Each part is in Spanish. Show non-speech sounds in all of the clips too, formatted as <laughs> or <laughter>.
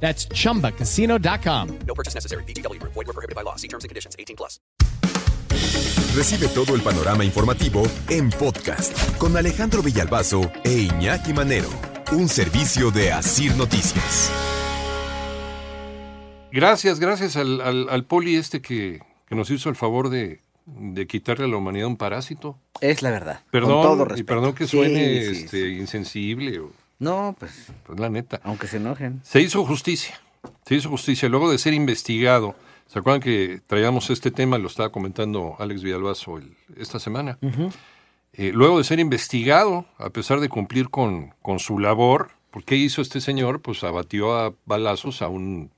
That's chumbacasino.com. No purchase necessary. BGW. Void were prohibited by law. See terms and conditions. 18 plus. Recibe todo el panorama informativo en podcast con Alejandro Villalbazo e Iñaki Manero, un servicio de Asir Noticias. Gracias, gracias al, al- al poli este que, que nos hizo el favor de, de quitarle a la humanidad un parásito. Es la verdad. Perdón, con todo y perdón que Sí, suene sí, este, sí. insensible, o- No, pues, pues la neta. aunque se enojen. Se hizo justicia, se hizo justicia. Luego de ser investigado, ¿se acuerdan que traíamos este tema? Lo estaba comentando Alex Villalbazo el- esta semana. Eh, luego de ser investigado, a pesar de cumplir con, con su labor, ¿por qué hizo este señor? Pues abatió a balazos a un,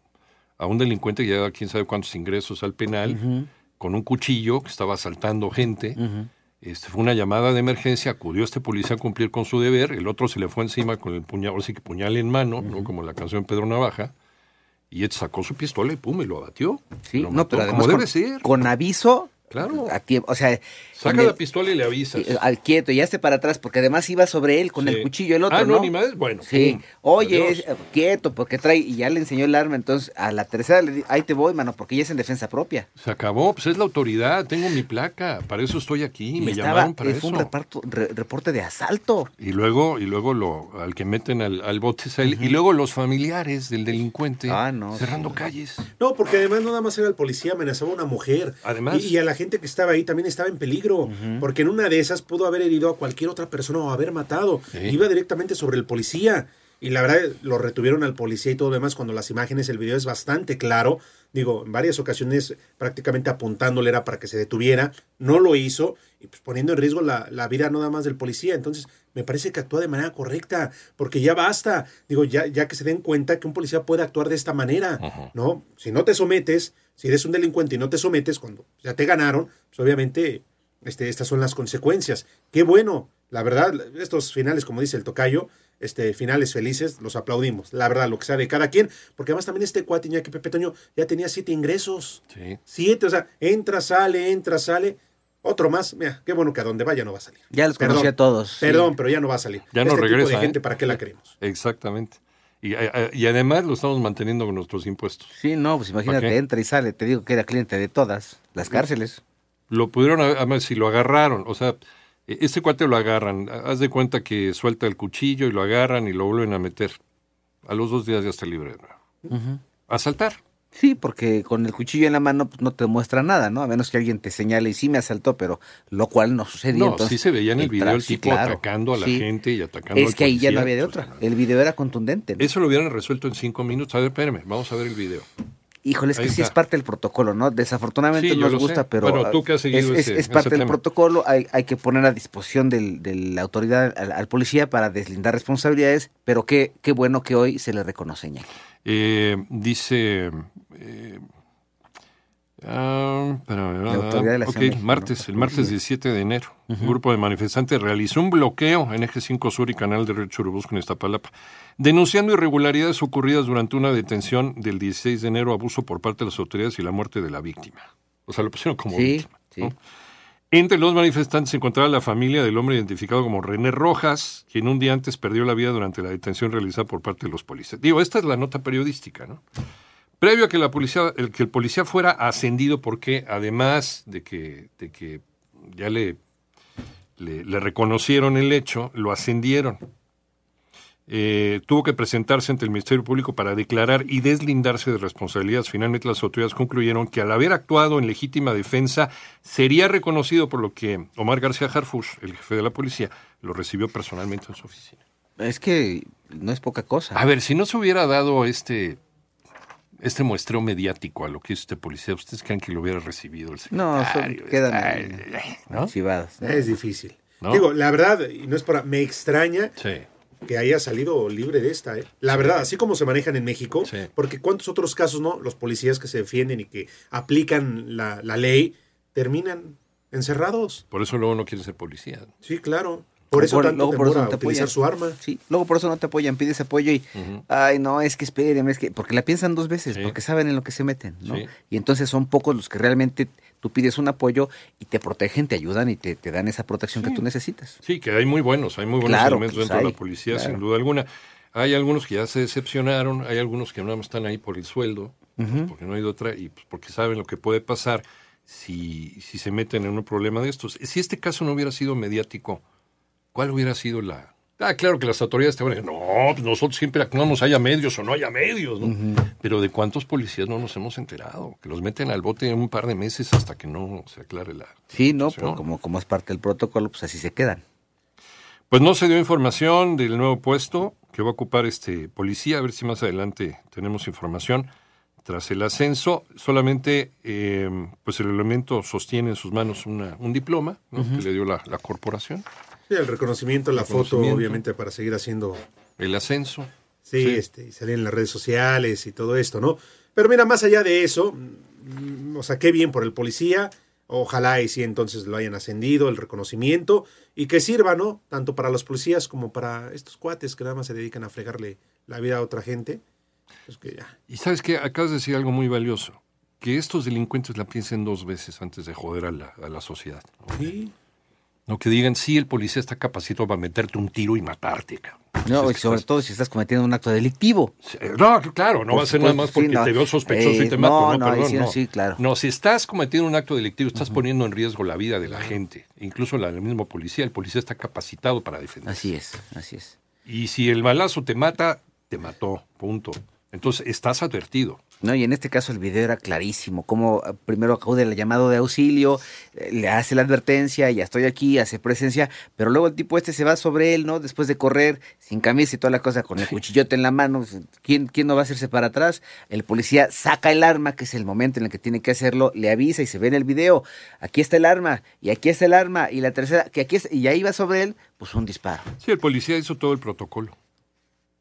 a un delincuente que llevaba quién sabe cuántos ingresos al penal, con un cuchillo que estaba asaltando gente. Este, fue una llamada de emergencia, acudió este policía a cumplir con su deber, el otro se le fue encima con el puñal, ahora sí que puñal en mano, ¿no? como la canción Pedro Navaja, y él sacó su pistola y pum, y lo abatió. Sí, Lo no, mató, pero además como con, debe ser. con aviso. Claro. A tiempo, o sea, Saca el- la pistola y le avisas. al quieto, y hazte para atrás, porque además iba sobre él con Sí. el cuchillo el otro, Ah, no, ¿no? ni bueno, Sí. pum, Oye, es- eh, quieto, porque trae, y ya le enseñó el arma, entonces a la tercera le di, ahí te voy, mano, porque ya es en defensa propia. Se acabó, pues es la autoridad, tengo mi placa, para eso estoy aquí, Y me estaba, llamaron para eso. fue un reparto- re- reporte de asalto. Y luego, y luego lo, al que meten al, al bote es a él, y luego los familiares del delincuente Ah, no, cerrando sí. calles. No, porque además no nada más era el policía, amenazaba a una mujer. Además. Y, y a la gente que estaba ahí también estaba en peligro. Porque en una de esas pudo haber herido a cualquier otra persona o haber matado. Sí. Iba directamente sobre el policía. Y la verdad, lo retuvieron al policía y todo lo demás cuando las imágenes, el video es bastante claro. Digo, en varias ocasiones prácticamente apuntándole era para que se detuviera. No lo hizo y pues poniendo en riesgo la, la vida no nada más del policía. Entonces, me parece que actúa de manera correcta, porque ya basta. Digo, ya, ya que se den cuenta que un policía puede actuar de esta manera, ¿no? Si no te sometes, si eres un delincuente y no te sometes cuando ya te ganaron, pues obviamente este, estas son las consecuencias. Qué bueno, la verdad, estos finales, como dice el tocayo, este, finales felices, los aplaudimos. La verdad, lo que sea de cada quien, porque además también este cuate que Pepe Toño ya tenía siete ingresos. Sí. Siete, o sea, entra, sale, entra, sale. Otro más, mira, qué bueno que a donde vaya no va a salir. Ya los Perdón, conocí a todos. sí. Perdón, pero ya no va a salir. Ya no este regresa. Tipo de gente, ¿eh? ¿para qué la queremos? Exactamente. Y, a- a- y además lo estamos manteniendo con nuestros impuestos. Sí, no, pues imagínate, entra y sale. Te digo que era cliente de todas las cárceles. Lo pudieron, además, si lo agarraron, o sea, este cuate lo agarran, haz de cuenta que suelta el cuchillo y lo agarran y lo vuelven a meter. A los dos días ya está libre nuevo. Asaltar. Sí, porque con el cuchillo en la mano pues, no te muestra nada, ¿no? A menos que alguien te señale y sí me asaltó, pero lo cual no sucedió. No, entonces, sí se veía en el video el sí, tipo claro, atacando a la sí. gente y atacando Es al que ahí ya no había de pues, otra. El video era contundente. ¿no? Eso lo hubieran resuelto en cinco minutos. A ver, espérame, vamos a ver el video. Híjole, es que sí es parte del protocolo, ¿no? Desafortunadamente Sí, nos gusta, sé. pero Bueno, tú que has seguido es, es- ese- es parte del tema. protocolo. Hay, hay que poner a disposición del- de la autoridad al, al policía para deslindar responsabilidades, pero qué, qué bueno que hoy se le reconoce. Iñaki. Eh, dice. eh, ah, La ok, México, martes, ¿no? el martes 17 de enero, un grupo de manifestantes realizó un bloqueo en Eje 5 Sur y Canal de Río Churubusco en Iztapalapa, denunciando irregularidades ocurridas durante una detención del 16 de enero, abuso por parte de las autoridades y la muerte de la víctima. O sea, lo pusieron como Sí, víctima. sí. ¿no? Entre los manifestantes se encontraba la familia del hombre identificado como René Rojas, quien un día antes perdió la vida durante la detención realizada por parte de los policías. Digo, esta es la nota periodística, ¿no? Previo a que la policía, el que el policía fuera ascendido, porque además de que, de que ya le, le, le reconocieron el hecho, lo ascendieron. Eh, tuvo que presentarse ante el Ministerio Público para declarar y deslindarse de responsabilidades. Finalmente las autoridades concluyeron que al haber actuado en legítima defensa sería reconocido por lo que Omar García Harfush, el jefe de la policía, lo recibió personalmente en su oficina. Es que no es poca cosa. A ver, si no se hubiera dado este este muestreo mediático a lo que hizo este policía, ¿ustedes creen que lo hubiera recibido el no, son, secretario? quedan Ay, ¿no? chivadas. Es difícil. ¿No? Digo, la verdad, y no es para. Me extraña Sí. que haya salido libre de esta. ¿eh? La verdad, así como se manejan en México, Sí. porque cuántos otros casos, ¿no? Los policías que se defienden y que aplican la, la ley terminan encerrados. Por eso luego no quieren ser policía. Sí, claro. Por eso Por- tanto luego por eso no te utilizar apoyan. su arma. Sí, luego por eso no te apoyan, pides apoyo y, ay, no, es que espérenme, es que, porque la piensan dos veces, Sí. porque saben en lo que se meten, ¿no? Sí. Y entonces son pocos los que realmente tú pides un apoyo y te protegen, te ayudan y te, te dan esa protección que tú necesitas. Sí, que hay muy buenos, hay muy buenos Claro, elementos pues dentro de hay, la policía, claro. sin duda alguna. Hay algunos que ya se decepcionaron, hay algunos que nada más están ahí por el sueldo, porque no hay de otra, y pues porque saben lo que puede pasar si, si se meten en un problema de estos. Si este caso no hubiera sido mediático, ¿cuál hubiera sido la...? Ah, claro que las autoridades te van a decir, no, pues nosotros siempre actuamos, haya medios o no haya medios, ¿no? Pero ¿de cuántos policías no nos hemos enterado? Que los meten al bote un par de meses hasta que no se aclare la... Sí, ¿no? Pues como, como es parte del protocolo, pues así se quedan. Pues no se dio información del nuevo puesto que va a ocupar este policía, a ver si más adelante tenemos información. Tras el ascenso, solamente eh, pues el elemento sostiene en sus manos una- un diploma ¿no? que le dio la, la corporación. Sí, el reconocimiento, la foto, Reconocimiento. obviamente, para seguir haciendo El ascenso. Sí, Sí. este, y salir en las redes sociales y todo esto, ¿no? Pero mira, más allá de eso, mm, o sea, qué bien por el policía, ojalá y sí entonces lo hayan ascendido, el reconocimiento, y que sirva, ¿no? Tanto para los policías como para estos cuates que nada más se dedican a fregarle la vida a otra gente. Que ya. Y sabes que acabas de decir algo muy valioso, que estos delincuentes la piensen dos veces antes de joder a la, a la sociedad. ¿no? Sí, No que digan, sí, el policía está capacitado para meterte un tiro y matarte. cabrón. No, y sobre estás- todo si estás cometiendo un acto delictivo. Sí, No, claro, no va a ser nada más porque sí, no. te veo sospechoso y Eh, te mato. no, No, perdón, sí, no. sí, claro. No, si estás cometiendo un acto delictivo, estás poniendo en riesgo la vida de la gente, incluso la del mismo policía. El policía está capacitado para defender. Así es, así es. Y si el balazo te mata, te mató, punto. Entonces, estás advertido. No, y en este caso el video era clarísimo, como eh, primero acude el llamado de auxilio, eh, le hace la advertencia, ya estoy aquí, hace presencia, pero luego el tipo este se va sobre él, ¿no? Después de correr, sin camisa y toda la cosa, con el cuchillote en la mano, ¿quién, quién no va a hacerse para atrás? El policía saca el arma, que es el momento en el que tiene que hacerlo, le avisa y se ve en el video, aquí está el arma, y aquí está el arma, y la tercera, que aquí es, y ahí va sobre él, pues un disparo. Sí, el policía hizo todo el protocolo.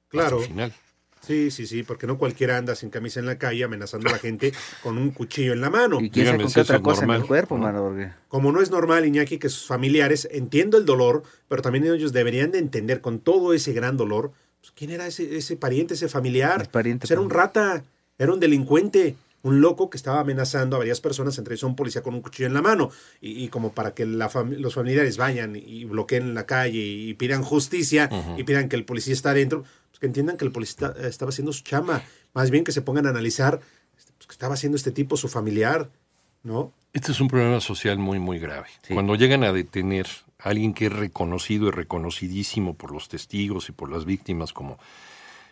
claro. Hasta el final. Sí, sí, sí, porque no cualquiera anda sin camisa en la calle amenazando a la gente con un cuchillo en la mano. Y quién sabe con qué otra cosa en el cuerpo, ¿no? mano, porque- Como no es normal, Iñaki, que sus familiares, entiendo el dolor, pero también ellos deberían de entender con todo ese gran dolor, pues, quién era ese, ese pariente, ese familiar. Pariente, Pues era un rata, era un delincuente, un loco que estaba amenazando a varias personas, entre ellos a un policía con un cuchillo en la mano. Y, y como para que la fam- los familiares vayan y bloqueen la calle y, pidan justicia y pidan que el policía está adentro, pues que entiendan que el policía está- estaba haciendo su chama. Más bien que se pongan a analizar este, pues, que estaba haciendo este tipo su familiar, ¿no? Este es un problema social muy, muy grave. Sí. Cuando llegan a detener a alguien que es reconocido y reconocidísimo por los testigos y por las víctimas como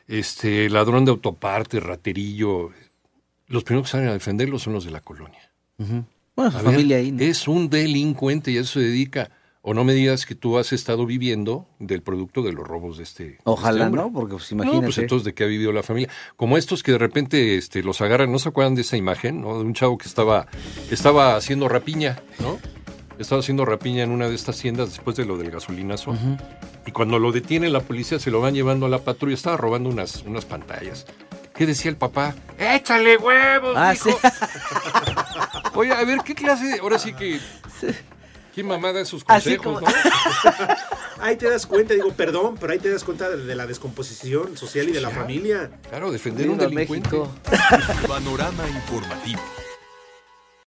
este ladrón de autopartes, raterillo, los primeros que salen a defenderlo son los de la colonia. Bueno, su ver, familia ahí, ¿no? Es un delincuente y a eso se dedica. O no me digas que tú has estado viviendo del producto de los robos de este. de Ojalá, este hombre. ¿no? Porque pues imagínate. No, pues entonces de qué ha vivido la familia. Como estos que de repente este, los agarran, ¿no se acuerdan de esa imagen, no? De un chavo que estaba, estaba haciendo rapiña, ¿no? Estaba haciendo rapiña en una de estas tiendas después de lo del gasolinazo. Y cuando lo detiene la policía, se lo van llevando a la patrulla. Estaba robando unas, unas pantallas. ¿Qué decía el papá? ¡Échale huevos, Ah, sí. <laughs> Oye, a ver, ¿qué clase de...? Ahora sí que... ¿Qué mamada esos Así consejos, como- no? <laughs> Ahí te das cuenta, digo, perdón, pero ahí te das cuenta de, de la descomposición social y de la familia. Claro, defender un delincuente. México. Panorama informativo.